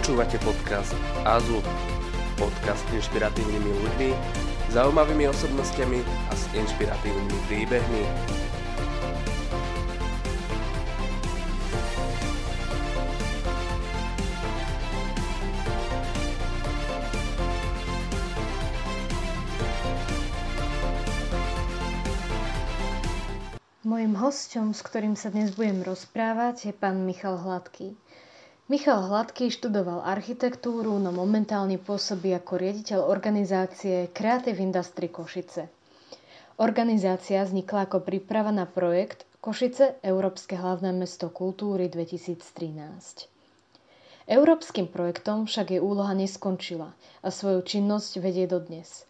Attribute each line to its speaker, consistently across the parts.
Speaker 1: Počúvate podcast AZU, podcast s inšpiratívnymi ľuďmi, zaujímavými osobnostiami a s inšpiratívnymi príbehmi.
Speaker 2: Mojím hosťom, s ktorým sa dnes budem rozprávať, je pán Michal Hladký. Michal Hladký študoval architektúru, no momentálne pôsobí ako riaditeľ organizácie Creative Industry Košice. Organizácia vznikla ako príprava na projekt Košice – Európske hlavné mesto kultúry 2013. Európskym projektom však jej úloha neskončila a svoju činnosť vedie dodnes.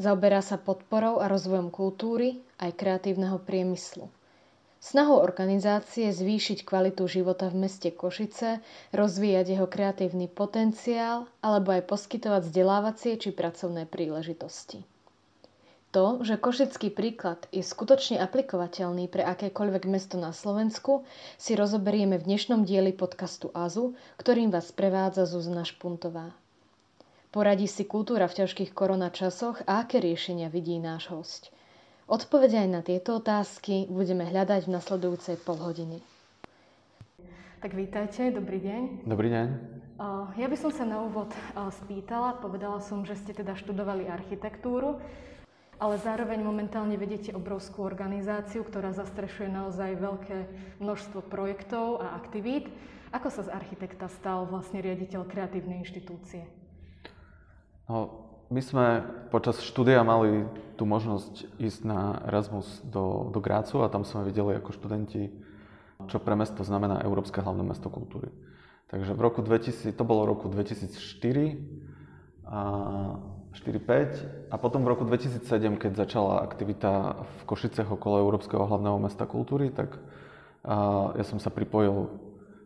Speaker 2: Zaoberá sa podporou a rozvojom kultúry aj kreatívneho priemyslu. Snahou organizácie zvýšiť kvalitu života v meste Košice, rozvíjať jeho kreatívny potenciál alebo aj poskytovať vzdelávacie či pracovné príležitosti. To, že košický príklad je skutočne aplikovateľný pre akékoľvek mesto na Slovensku, si rozoberieme v dnešnom dieli podcastu AZU, ktorým vás prevádza Zuzana Špuntová. Poradí si kultúra v ťažkých koronačasoch a aké riešenia vidí náš host – Odpovede aj na tieto otázky budeme hľadať v nasledujúcej pol hodiny. Tak vítajte, dobrý deň.
Speaker 3: Dobrý deň.
Speaker 2: Ja by som sa na úvod spýtala, povedala som, že ste teda študovali architektúru, ale zároveň momentálne vedete obrovskú organizáciu, ktorá zastrešuje naozaj veľké množstvo projektov a aktivít. Ako sa z architekta stal vlastne riaditeľ kreatívnej inštitúcie?
Speaker 3: No, my sme počas štúdia mali tú možnosť ísť na Erasmus do, do Grácu a tam sme videli ako študenti, čo pre mesto znamená Európske hlavné mesto kultúry. Takže v roku 2000, to bolo roku 2004 a 4-5 a potom v roku 2007, keď začala aktivita v Košicech okolo Európskeho hlavného mesta kultúry, tak a, ja som sa pripojil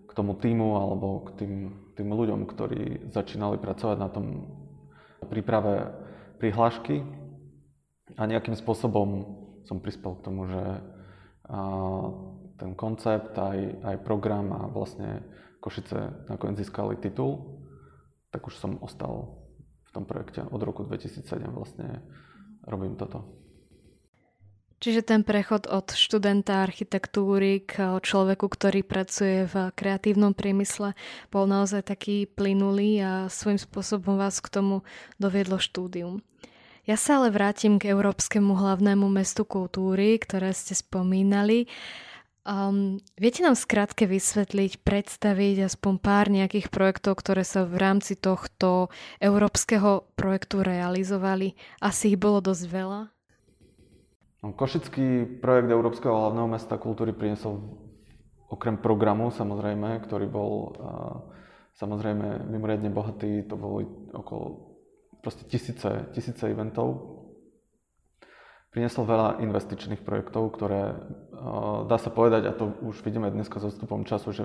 Speaker 3: k tomu týmu alebo k tým, tým ľuďom, ktorí začínali pracovať na tom príprave prihlášky a nejakým spôsobom som prispel k tomu, že ten koncept, aj, aj program a vlastne Košice nakoniec získali titul, tak už som ostal v tom projekte. Od roku 2007 vlastne robím toto.
Speaker 2: Čiže ten prechod od študenta architektúry k človeku, ktorý pracuje v kreatívnom priemysle, bol naozaj taký plynulý a svojím spôsobom vás k tomu doviedlo štúdium. Ja sa ale vrátim k Európskemu hlavnému mestu kultúry, ktoré ste spomínali. Um, viete nám skrátke vysvetliť, predstaviť aspoň pár nejakých projektov, ktoré sa v rámci tohto európskeho projektu realizovali? Asi ich bolo dosť veľa.
Speaker 3: No, košický projekt Európskeho hlavného mesta kultúry priniesol okrem programu samozrejme, ktorý bol samozrejme mimoriadne bohatý, to boli okolo proste tisíce, tisíce eventov. Priniesol veľa investičných projektov, ktoré dá sa povedať, a to už vidíme dneska so vstupom času, že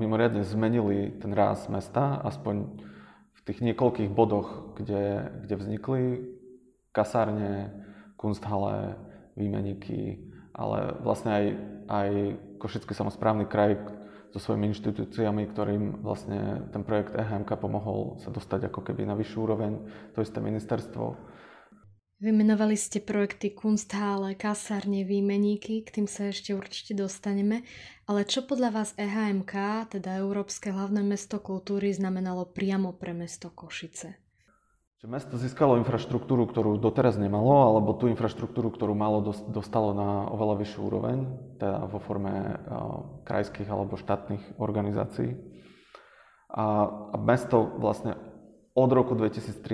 Speaker 3: mimoriadne zmenili ten ráz mesta, aspoň v tých niekoľkých bodoch, kde, kde vznikli kasárne, kunsthale, výmeníky, ale vlastne aj, aj Košický samozprávny kraj so svojimi inštitúciami, ktorým vlastne ten projekt EHMK pomohol sa dostať ako keby na vyššiu úroveň, to isté ministerstvo.
Speaker 2: Vymenovali ste projekty Kunsthále, kasárne, výmeníky, k tým sa ešte určite dostaneme, ale čo podľa vás EHMK, teda Európske hlavné mesto kultúry, znamenalo priamo pre mesto Košice?
Speaker 3: Že mesto získalo infraštruktúru, ktorú doteraz nemalo, alebo tú infraštruktúru, ktorú malo, dostalo na oveľa vyššiu úroveň, teda vo forme krajských alebo štátnych organizácií. A, a mesto vlastne od roku 2013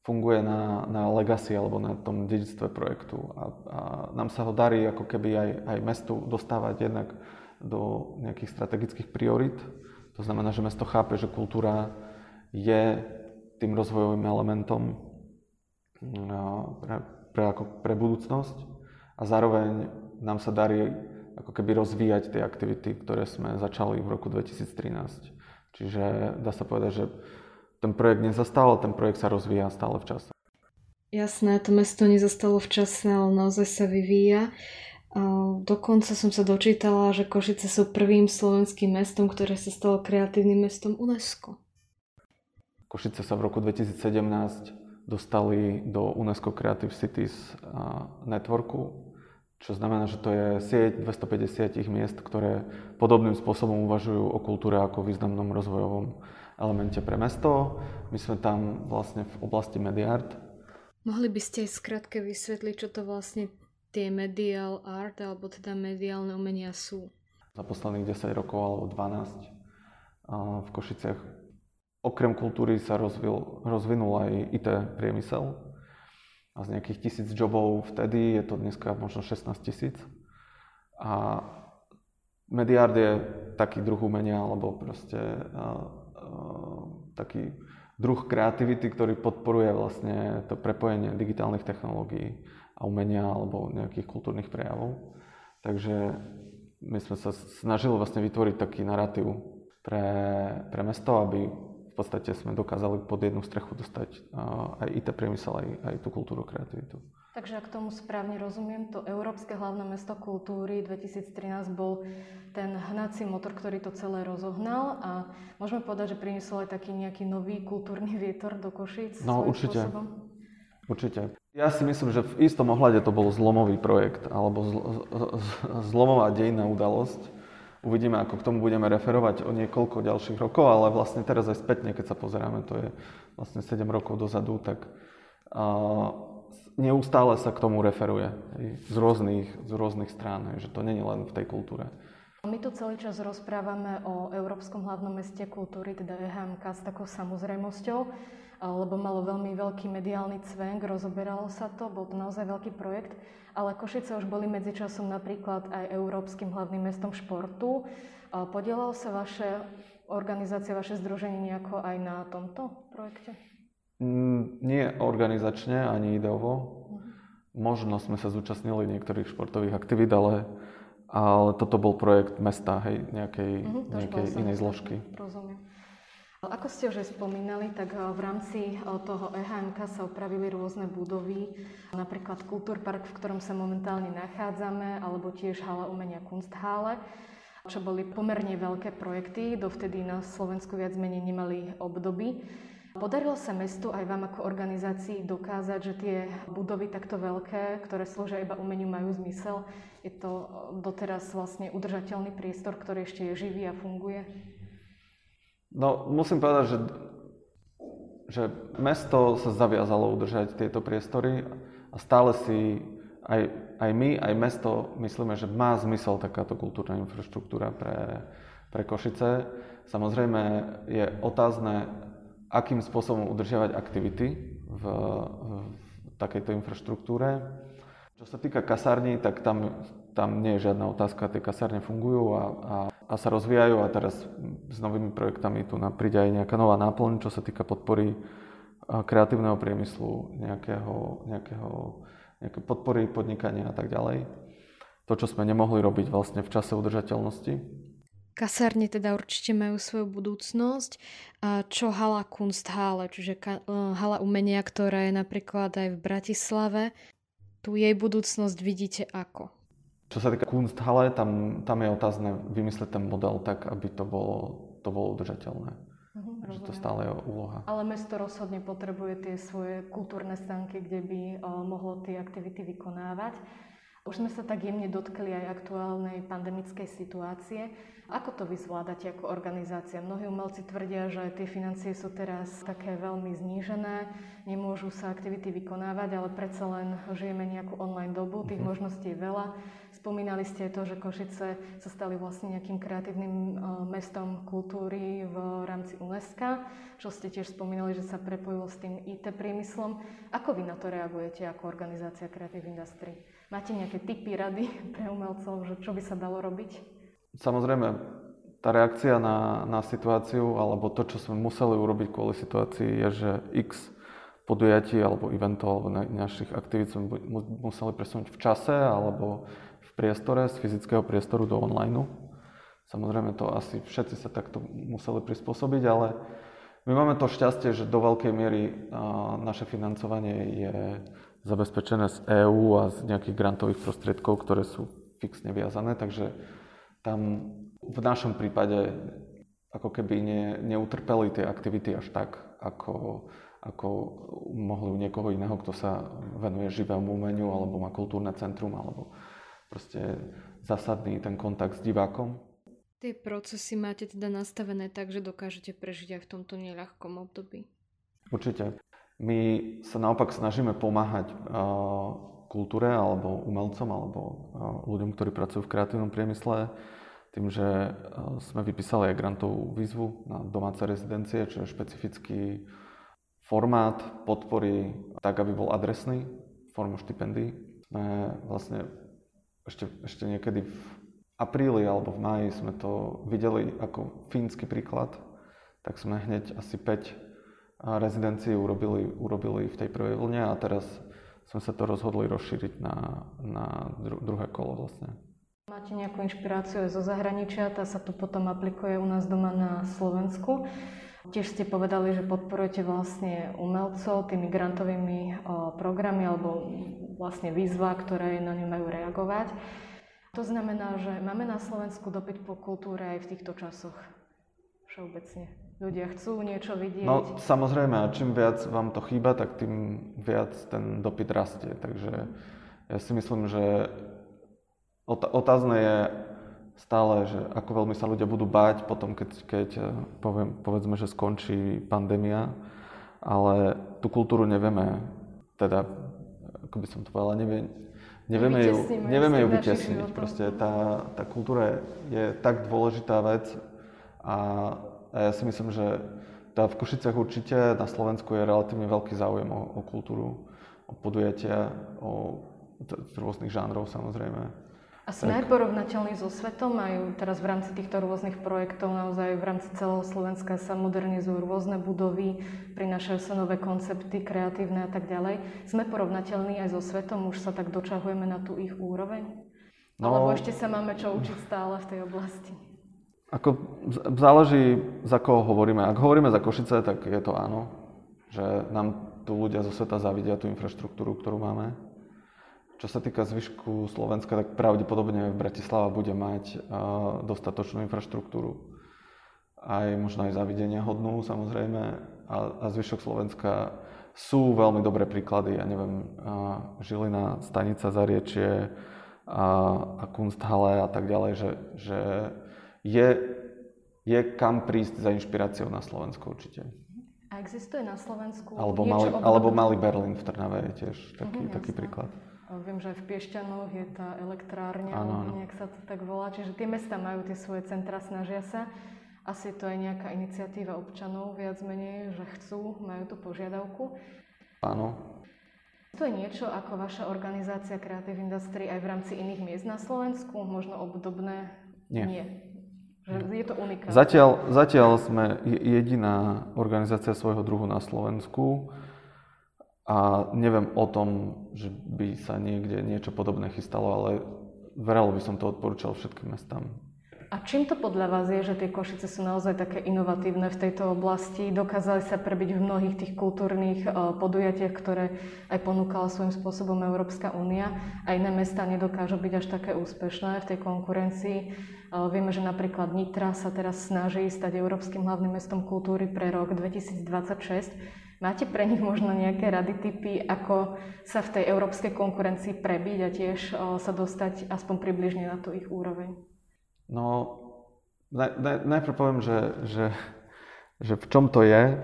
Speaker 3: funguje na, na legacy alebo na tom dedictve projektu. A, a nám sa ho darí ako keby aj, aj mestu dostávať jednak do nejakých strategických priorit. To znamená, že mesto chápe, že kultúra je tým rozvojovým elementom pre, pre, ako pre budúcnosť a zároveň nám sa darí ako keby rozvíjať tie aktivity, ktoré sme začali v roku 2013. Čiže dá sa povedať, že ten projekt nezastal, ten projekt sa rozvíja stále v čase.
Speaker 2: Jasné, to mesto nezastalo v čase, ale naozaj sa vyvíja. Dokonca som sa dočítala, že Košice sú prvým slovenským mestom, ktoré sa stalo kreatívnym mestom UNESCO.
Speaker 3: Košice sa v roku 2017 dostali do UNESCO Creative Cities networku, čo znamená, že to je sieť 250 miest, ktoré podobným spôsobom uvažujú o kultúre ako významnom rozvojovom elemente pre mesto. My sme tam vlastne v oblasti Mediart.
Speaker 2: Mohli by ste skrátke vysvetliť, čo to vlastne tie medial art, alebo teda mediálne umenia sú?
Speaker 3: Za posledných 10 rokov alebo 12 v Košiciach okrem kultúry sa rozvil, rozvinul aj IT priemysel. A z nejakých tisíc jobov vtedy je to dneska možno 16 tisíc. A Mediard je taký druh umenia, alebo proste uh, uh, taký druh kreativity, ktorý podporuje vlastne to prepojenie digitálnych technológií a umenia alebo nejakých kultúrnych prejavov. Takže my sme sa snažili vlastne vytvoriť taký narratív pre, pre mesto, aby podstate sme dokázali pod jednu strechu dostať aj IT priemysel, aj, aj tú kultúru, kreativitu.
Speaker 2: Takže ak tomu správne rozumiem, to Európske hlavné mesto kultúry 2013 bol ten hnací motor, ktorý to celé rozohnal a môžeme povedať, že priniesol aj taký nejaký nový kultúrny vietor do Košíc?
Speaker 3: No určite. Spôsobom? Určite. Ja si myslím, že v istom ohľade to bol zlomový projekt alebo zl- zlomová dejná udalosť. Uvidíme, ako k tomu budeme referovať o niekoľko ďalších rokov, ale vlastne teraz aj spätne, keď sa pozeráme, to je vlastne 7 rokov dozadu, tak uh, neustále sa k tomu referuje z rôznych, z rôznych strán, že to není len v tej kultúre.
Speaker 2: My tu celý čas rozprávame o Európskom hlavnom meste kultúry, teda EHMK, s takou samozrejmosťou lebo malo veľmi veľký mediálny cvenk, rozoberalo sa to, bol to naozaj veľký projekt, ale Košice už boli medzičasom napríklad aj Európskym hlavným mestom športu. Podielalo sa vaše organizácia, vaše združenie nejako aj na tomto projekte?
Speaker 3: Mm, nie organizačne, ani ideovo. Uh-huh. Možno sme sa zúčastnili niektorých športových aktivít, ale, ale toto bol projekt mesta, hej, nejakej, uh-huh, nejakej inej zložky.
Speaker 2: Rozumiem. Ako ste už spomínali, tak eh, v rámci eh, toho EHMK sa opravili rôzne budovy, napríklad Kultúrpark, v ktorom sa momentálne nachádzame, alebo tiež Hala umenia Kunsthále, čo boli pomerne veľké projekty, dovtedy na Slovensku viac menej nemali obdoby. Podarilo sa mestu aj vám ako organizácii dokázať, že tie budovy takto veľké, ktoré slúžia iba umeniu, majú zmysel? Je to eh, doteraz vlastne udržateľný priestor, ktorý ešte je živý a funguje?
Speaker 3: No, musím povedať, že, že mesto sa zaviazalo udržať tieto priestory a stále si aj, aj my, aj mesto myslíme, že má zmysel takáto kultúrna infraštruktúra pre, pre Košice. Samozrejme je otázne, akým spôsobom udržiavať aktivity v, v takejto infraštruktúre. Čo sa týka kasární, tak tam, tam nie je žiadna otázka, tie kasárne fungujú a, a, a sa rozvíjajú a teraz s novými projektami tu príde aj nejaká nová náplň, čo sa týka podpory kreatívneho priemyslu, nejakého, nejakého, nejaké podpory podnikania a tak ďalej. To, čo sme nemohli robiť vlastne v čase udržateľnosti.
Speaker 2: Kasárne teda určite majú svoju budúcnosť. A čo hala Kunsthalle, čiže e, hala umenia, ktorá je napríklad aj v Bratislave, tu jej budúcnosť vidíte ako?
Speaker 3: Čo sa týka Kunsthalle, tam, tam je otázne vymyslieť ten model tak, aby to bolo, to bolo udržateľné. Uh-huh, že to stále je úloha.
Speaker 2: Ale mesto rozhodne potrebuje tie svoje kultúrne stánky, kde by uh, mohlo tie aktivity vykonávať. Už sme sa tak jemne dotkli aj aktuálnej pandemickej situácie. Ako to vy zvládate ako organizácia? Mnohí umelci tvrdia, že tie financie sú teraz také veľmi znížené, nemôžu sa aktivity vykonávať, ale predsa len žijeme nejakú online dobu, tých mhm. možností je veľa. Spomínali ste to, že Košice sa stali vlastne nejakým kreatívnym uh, mestom kultúry v rámci UNESCO, čo ste tiež spomínali, že sa prepojilo s tým IT priemyslom. Ako vy na to reagujete ako organizácia Creative Industry? Máte nejaké typy, rady pre umelcov, že čo by sa dalo robiť?
Speaker 3: Samozrejme, tá reakcia na, na situáciu alebo to, čo sme museli urobiť kvôli situácii, je, že x podujatí alebo eventov alebo na, našich aktivít sme museli presunúť v čase alebo v priestore, z fyzického priestoru do online. Samozrejme to asi všetci sa takto museli prispôsobiť, ale my máme to šťastie, že do veľkej miery naše financovanie je zabezpečené z EÚ a z nejakých grantových prostriedkov, ktoré sú fixne viazané, takže tam v našom prípade ako keby ne, neutrpeli tie aktivity až tak, ako, ako mohli u niekoho iného, kto sa venuje živému umeniu, alebo má kultúrne centrum, alebo proste zásadný ten kontakt s divákom.
Speaker 2: Tie procesy máte teda nastavené tak, že dokážete prežiť aj v tomto neľahkom období?
Speaker 3: Určite. My sa naopak snažíme pomáhať uh, kultúre alebo umelcom alebo uh, ľuďom, ktorí pracujú v kreatívnom priemysle tým, že uh, sme vypísali aj grantovú výzvu na domáce rezidencie, čo je špecifický formát podpory tak, aby bol adresný, formu štipendií. Sme vlastne ešte, ešte niekedy v apríli alebo v máji sme to videli ako fínsky príklad, tak sme hneď asi 5 rezidencií urobili, urobili v tej prvej vlne a teraz sme sa to rozhodli rozšíriť na, na dru, druhé kolo vlastne.
Speaker 2: Máte nejakú inšpiráciu zo zahraničia, tá sa tu potom aplikuje u nás doma na Slovensku. Tiež ste povedali, že podporujete vlastne umelcov tými grantovými programy alebo vlastne výzva, ktoré na ňu majú reagovať. To znamená, že máme na Slovensku dopyt po kultúre aj v týchto časoch všeobecne. Ľudia chcú niečo vidieť.
Speaker 3: No samozrejme, a čím viac vám to chýba, tak tým viac ten dopyt rastie. Takže ja si myslím, že otázne je stále, že ako veľmi sa ľudia budú báť potom, keď, keď eh, poviem, povedzme, že skončí pandémia, ale tú kultúru nevieme, teda, ako by som to povedala, nevie, nevieme ju, nevieme ju vytesniť. Proste tá, tá kultúra je tak dôležitá vec a, a ja si myslím, že tá v Košiciach určite, na Slovensku je relatívne veľký záujem o, o kultúru, o podujatia, o rôznych žánrov samozrejme.
Speaker 2: A sme aj porovnateľní so svetom? Majú teraz v rámci týchto rôznych projektov naozaj v rámci celého Slovenska sa modernizujú rôzne budovy, prinášajú sa nové koncepty, kreatívne a tak ďalej. Sme porovnateľní aj so svetom? Už sa tak dočahujeme na tú ich úroveň? No, Alebo ešte sa máme čo učiť stále v tej oblasti?
Speaker 3: Ako záleží, za koho hovoríme. Ak hovoríme za Košice, tak je to áno. Že nám tu ľudia zo sveta zavidia tú infraštruktúru, ktorú máme čo sa týka zvyšku Slovenska, tak pravdepodobne Bratislava bude mať dostatočnú infraštruktúru. Aj možno aj zavidenia hodnú samozrejme. A, a zvyšok Slovenska sú veľmi dobré príklady. Ja neviem, Žilina, Stanica, Zariečie a, a Kunsthalle a tak ďalej, že, že je, je kam prísť za inšpiráciou na Slovensku určite.
Speaker 2: A existuje na Slovensku
Speaker 3: alebo malý, alebo malý Berlín v Trnave je tiež taký, uh-huh, taký príklad.
Speaker 2: Viem, že aj v Piešťanoch je tá elektrárňa, ano, ano. nejak sa to tak volá. Čiže tie mesta majú tie svoje centra, snažia sa. Asi to je nejaká iniciatíva občanov, viac menej, že chcú, majú tú požiadavku.
Speaker 3: Áno.
Speaker 2: To je niečo ako vaša organizácia Creative Industry aj v rámci iných miest na Slovensku? Možno obdobné?
Speaker 3: Nie.
Speaker 2: Nie. Je to unikátne.
Speaker 3: Zatiaľ, zatiaľ sme jediná organizácia svojho druhu na Slovensku a neviem o tom, že by sa niekde niečo podobné chystalo, ale veralo by som to odporúčal všetkým mestám.
Speaker 2: A čím to podľa vás je, že tie Košice sú naozaj také inovatívne v tejto oblasti? Dokázali sa prebiť v mnohých tých kultúrnych e, podujatiach, ktoré aj ponúkala svojím spôsobom Európska únia a iné mesta nedokážu byť až také úspešné v tej konkurencii. E, vieme, že napríklad Nitra sa teraz snaží stať Európskym hlavným mestom kultúry pre rok 2026. Máte pre nich možno nejaké rady, typy, ako sa v tej európskej konkurencii prebiť a tiež sa dostať aspoň približne na tú ich úroveň?
Speaker 3: No, naj, naj, najprv poviem, že, že, že v čom to je.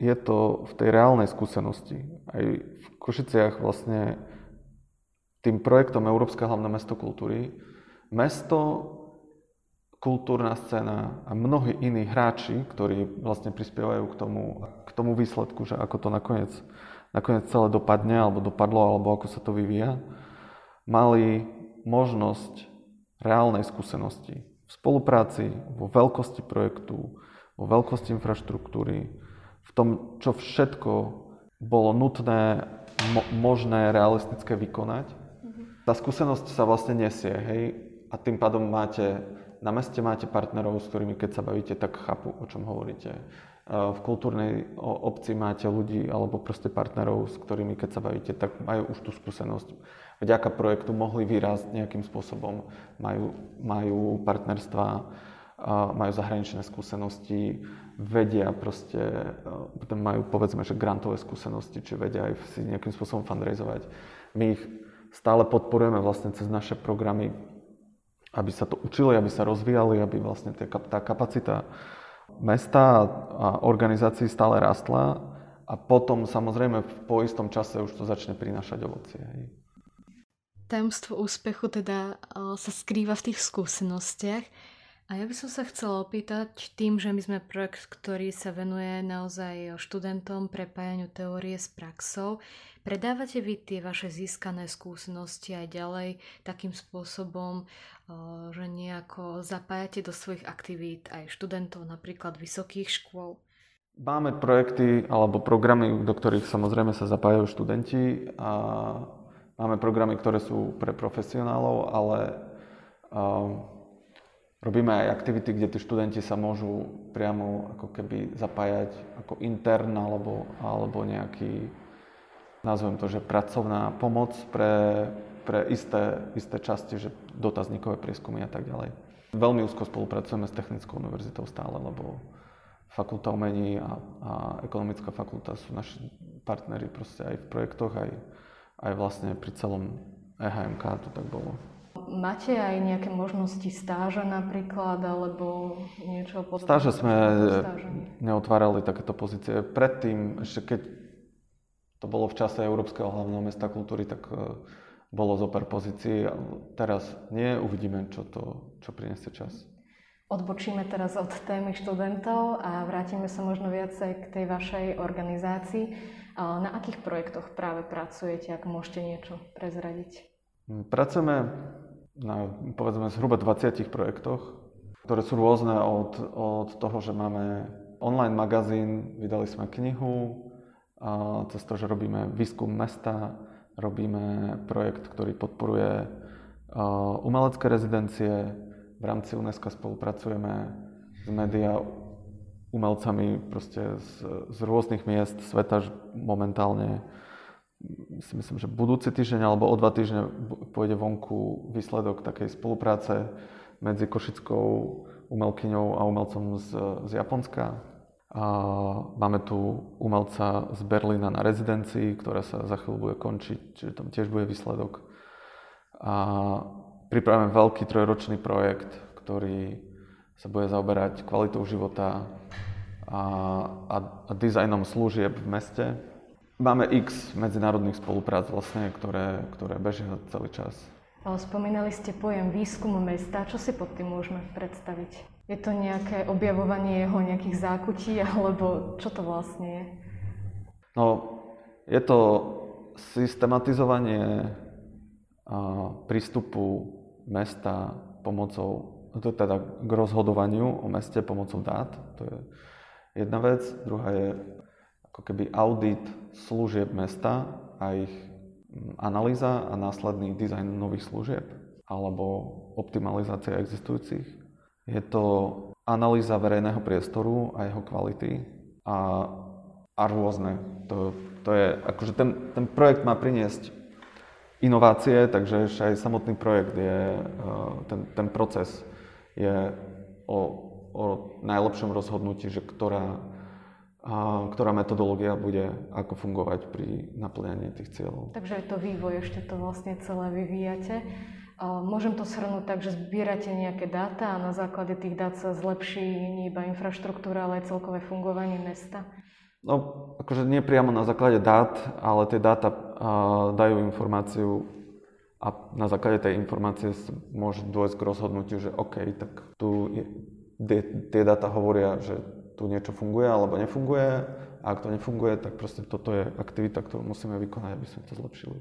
Speaker 3: Je to v tej reálnej skúsenosti. Aj v Košiciach vlastne tým projektom Európske hlavné mesto kultúry mesto kultúrna scéna a mnohí iní hráči, ktorí vlastne prispievajú k tomu, k tomu výsledku, že ako to nakoniec, nakoniec celé dopadne, alebo dopadlo, alebo ako sa to vyvíja, mali možnosť reálnej skúsenosti v spolupráci, vo veľkosti projektu, vo veľkosti infraštruktúry, v tom, čo všetko bolo nutné, mo- možné, realistické vykonať. Mm-hmm. Tá skúsenosť sa vlastne nesie, hej, a tým pádom máte na meste máte partnerov, s ktorými keď sa bavíte, tak chápu, o čom hovoríte. V kultúrnej obci máte ľudí alebo proste partnerov, s ktorými keď sa bavíte, tak majú už tú skúsenosť. Vďaka projektu mohli vyrásť nejakým spôsobom, majú, majú partnerstva, majú zahraničné skúsenosti, vedia proste, potom majú povedzme, že grantové skúsenosti, či vedia aj si nejakým spôsobom fundraizovať. My ich stále podporujeme vlastne cez naše programy, aby sa to učili, aby sa rozvíjali, aby vlastne tá kapacita mesta organizácií stále rastla a potom samozrejme po istom čase už to začne prinášať ovocie.
Speaker 2: Tajomstvo úspechu teda sa skrýva v tých skúsenostiach. A ja by som sa chcela opýtať, tým, že my sme projekt, ktorý sa venuje naozaj študentom prepájaniu teórie s praxou, predávate vy tie vaše získané skúsenosti aj ďalej takým spôsobom, že nejako zapájate do svojich aktivít aj študentov napríklad vysokých škôl?
Speaker 3: Máme projekty alebo programy, do ktorých samozrejme sa zapájajú študenti a máme programy, ktoré sú pre profesionálov, ale Robíme aj aktivity, kde tí študenti sa môžu priamo ako keby zapájať ako intern alebo, alebo nejaký, nazvem to, že pracovná pomoc pre, pre isté, isté časti, že dotazníkové prieskumy a tak ďalej. Veľmi úzko spolupracujeme s Technickou univerzitou stále, lebo fakulta umení a, a ekonomická fakulta sú naši partneri proste aj v projektoch, aj, aj vlastne pri celom EHMK to tak bolo.
Speaker 2: Máte aj nejaké možnosti stáža napríklad, alebo niečo podobné?
Speaker 3: Stáže sme neotvárali takéto pozície. Predtým, ešte keď to bolo v čase Európskeho hlavného mesta kultúry, tak e, bolo zo pár pozícií. Teraz nie, uvidíme, čo to čo prinesie čas.
Speaker 2: Odbočíme teraz od témy študentov a vrátime sa možno viacej k tej vašej organizácii. Na akých projektoch práve pracujete, ak môžete niečo prezradiť?
Speaker 3: Pracujeme na povedzme zhruba 20 projektoch, ktoré sú rôzne od, od toho, že máme online magazín, vydali sme knihu, a cez to, že robíme výskum mesta, robíme projekt, ktorý podporuje umelecké rezidencie, v rámci UNESCO spolupracujeme s médiá umelcami proste z, z rôznych miest sveta momentálne si myslím, že budúci týždeň alebo o dva týždne pôjde vonku výsledok takej spolupráce medzi košickou umelkyňou a umelcom z, z Japonska. A máme tu umelca z Berlína na rezidencii, ktorá sa za chvíľu bude končiť, čiže tam tiež bude výsledok. A pripravujeme veľký trojročný projekt, ktorý sa bude zaoberať kvalitou života a, a, a dizajnom služieb v meste Máme x medzinárodných spoluprác vlastne, ktoré, ktoré bežia celý čas.
Speaker 2: Spomínali ste pojem výskum mesta. Čo si pod tým môžeme predstaviť? Je to nejaké objavovanie jeho nejakých zákutí, alebo čo to vlastne je?
Speaker 3: No, je to systematizovanie prístupu mesta pomocou, teda k rozhodovaniu o meste pomocou dát. To je jedna vec. Druhá je ako keby audit služieb mesta a ich mm, analýza a následný dizajn nových služieb alebo optimalizácia existujúcich. Je to analýza verejného priestoru a jeho kvality a, a rôzne. To, to je, akože ten, ten projekt má priniesť inovácie, takže aj samotný projekt je, e, ten, ten proces je o, o najlepšom rozhodnutí, že ktorá a ktorá metodológia bude ako fungovať pri naplňaní tých cieľov.
Speaker 2: Takže je to vývoj, ešte to vlastne celé vyvíjate. Môžem to shrnúť tak, že zbierate nejaké dáta a na základe tých dát sa zlepší nie iba infraštruktúra, ale aj celkové fungovanie mesta?
Speaker 3: No, akože nie priamo na základe dát, ale tie dáta dajú informáciu a na základe tej informácie môže dôjsť k rozhodnutiu, že OK, tak tu je, tie dáta hovoria, že tu niečo funguje alebo nefunguje a ak to nefunguje, tak proste toto je aktivita, ktorú musíme vykonať, aby sme to zlepšili.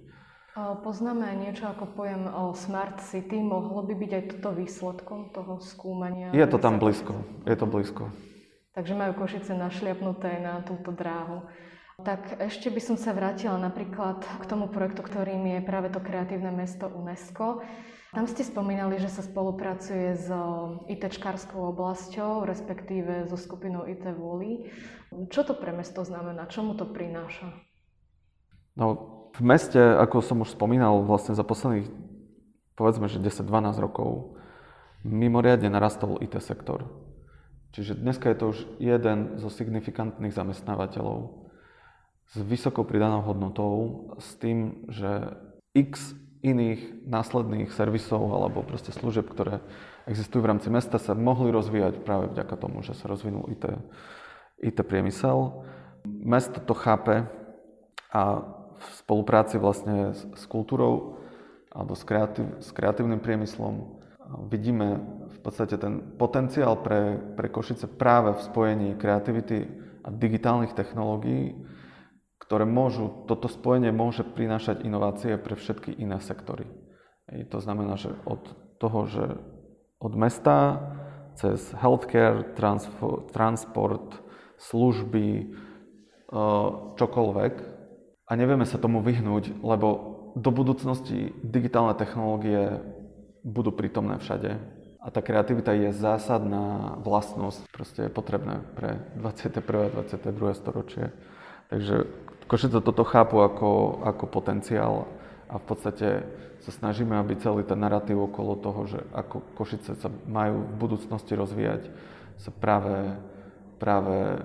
Speaker 2: Poznáme niečo ako pojem o Smart City. Mohlo by byť aj toto výsledkom toho skúmania?
Speaker 3: Je to tam blízko. Je to blízko.
Speaker 2: Takže majú Košice našliapnuté na túto dráhu. Tak ešte by som sa vrátila napríklad k tomu projektu, ktorým je práve to kreatívne mesto UNESCO. Tam ste spomínali, že sa spolupracuje s IT-čkárskou oblasťou, respektíve so skupinou IT Vôli. Čo to pre mesto znamená? Čo mu to prináša?
Speaker 3: No, v meste, ako som už spomínal, vlastne za posledných, povedzme, že 10-12 rokov, mimoriadne narastol IT sektor. Čiže dneska je to už jeden zo signifikantných zamestnávateľov s vysokou pridanou hodnotou, s tým, že x iných následných servisov alebo proste služieb, ktoré existujú v rámci mesta, sa mohli rozvíjať práve vďaka tomu, že sa rozvinul IT, IT priemysel. Mesto to chápe a v spolupráci vlastne s, s kultúrou alebo s, kreatív, s kreatívnym priemyslom vidíme v podstate ten potenciál pre, pre Košice práve v spojení kreativity a digitálnych technológií, ktoré môžu, toto spojenie môže prinášať inovácie pre všetky iné sektory. I to znamená, že od toho, že od mesta cez healthcare, transport, služby, e, čokoľvek. A nevieme sa tomu vyhnúť, lebo do budúcnosti digitálne technológie budú prítomné všade. A tá kreativita je zásadná vlastnosť, proste je potrebné pre 21. a 22. storočie. Takže Košice toto chápu ako, ako potenciál a v podstate sa snažíme, aby celý ten narratív okolo toho, že ako Košice sa majú v budúcnosti rozvíjať, sa práve, práve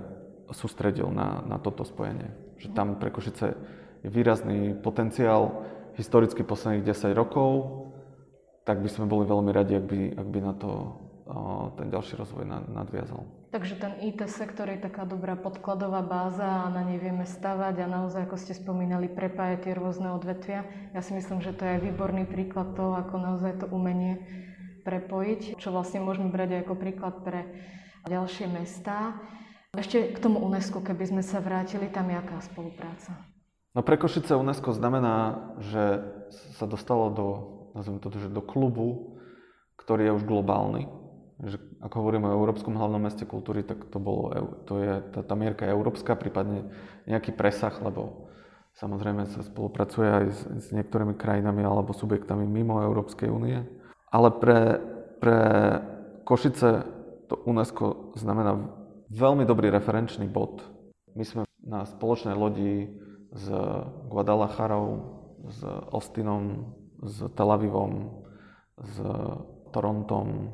Speaker 3: sústredil na, na toto spojenie. Že tam pre Košice je výrazný potenciál, historicky posledných 10 rokov, tak by sme boli veľmi radi, ak by, ak by na to ten ďalší rozvoj nadviazal.
Speaker 2: Takže ten IT sektor je taká dobrá podkladová báza a na nej vieme stavať a naozaj, ako ste spomínali, prepájať tie rôzne odvetvia. Ja si myslím, že to je výborný príklad toho, ako naozaj to umenie prepojiť, čo vlastne môžeme brať aj ako príklad pre ďalšie mestá. Ešte k tomu UNESCO, keby sme sa vrátili, tam jaká spolupráca?
Speaker 3: No pre Košice UNESCO znamená, že sa dostalo do, nazvime to, že do klubu, ktorý je už globálny že ako hovoríme o Európskom hlavnom meste kultúry, tak to, bolo, to je, tá, tá mierka európska, prípadne nejaký presah, lebo samozrejme sa spolupracuje aj s, s niektorými krajinami alebo subjektami mimo Európskej únie. Ale pre, pre Košice to UNESCO znamená veľmi dobrý referenčný bod. My sme na spoločnej lodi s Guadalajarou, s Austinom, s Tel Avivom, s Torontom,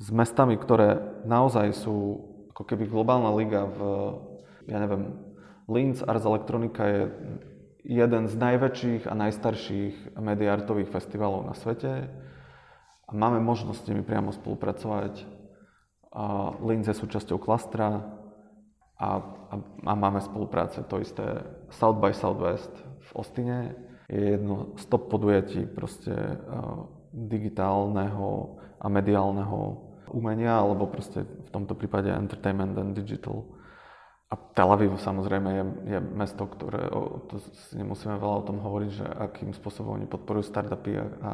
Speaker 3: s mestami, ktoré naozaj sú ako keby globálna liga v, ja neviem, Linz Ars Electronica je jeden z najväčších a najstarších mediartových festivalov na svete a máme možnosť s nimi priamo spolupracovať. A Linz je súčasťou klastra a, a, a máme spolupráce. To isté South by Southwest v Ostine je jedno z top podujatí proste uh, digitálneho a mediálneho umenia, alebo proste v tomto prípade entertainment and digital. A Tel Aviv samozrejme je, je mesto, ktoré, o, to si nemusíme veľa o tom hovoriť, že akým spôsobom oni podporujú startupy a, a,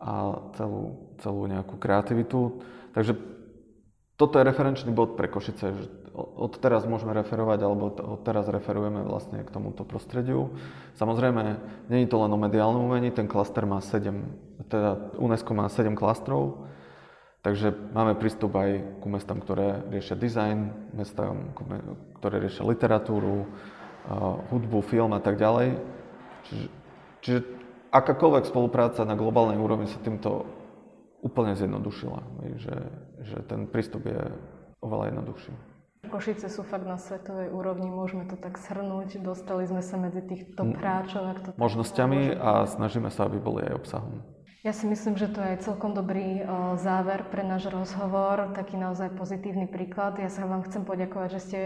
Speaker 3: a celú, celú nejakú kreativitu. Takže toto je referenčný bod pre Košice, že od teraz môžeme referovať, alebo od teraz referujeme vlastne k tomuto prostrediu. Samozrejme, je to len o mediálnom umení, ten klaster má 7, teda UNESCO má 7 klastrov, Takže máme prístup aj ku mestám, ktoré riešia dizajn, mestám, ktoré riešia literatúru, hudbu, film a tak ďalej. Čiže, čiže akákoľvek spolupráca na globálnej úrovni sa týmto úplne zjednodušila. Že, že ten prístup je oveľa jednoduchší.
Speaker 2: Košice sú fakt na svetovej úrovni, môžeme to tak shrnúť. Dostali sme sa medzi tých top hráčov. Ak to
Speaker 3: možnosťami a snažíme sa, aby boli aj obsahom.
Speaker 2: Ja si myslím, že to je celkom dobrý záver pre náš rozhovor, taký naozaj pozitívny príklad. Ja sa vám chcem poďakovať, že ste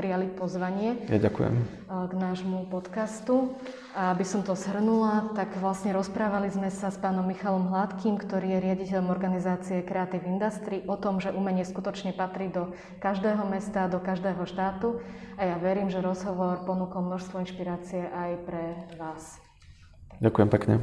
Speaker 2: prijali pozvanie.
Speaker 3: Ja ďakujem.
Speaker 2: K nášmu podcastu. A aby som to shrnula, tak vlastne rozprávali sme sa s pánom Michalom Hladkým, ktorý je riaditeľom organizácie Creative Industry, o tom, že umenie skutočne patrí do každého mesta, do každého štátu. A ja verím, že rozhovor ponúkol množstvo inšpirácie aj pre vás.
Speaker 3: Ďakujem pekne.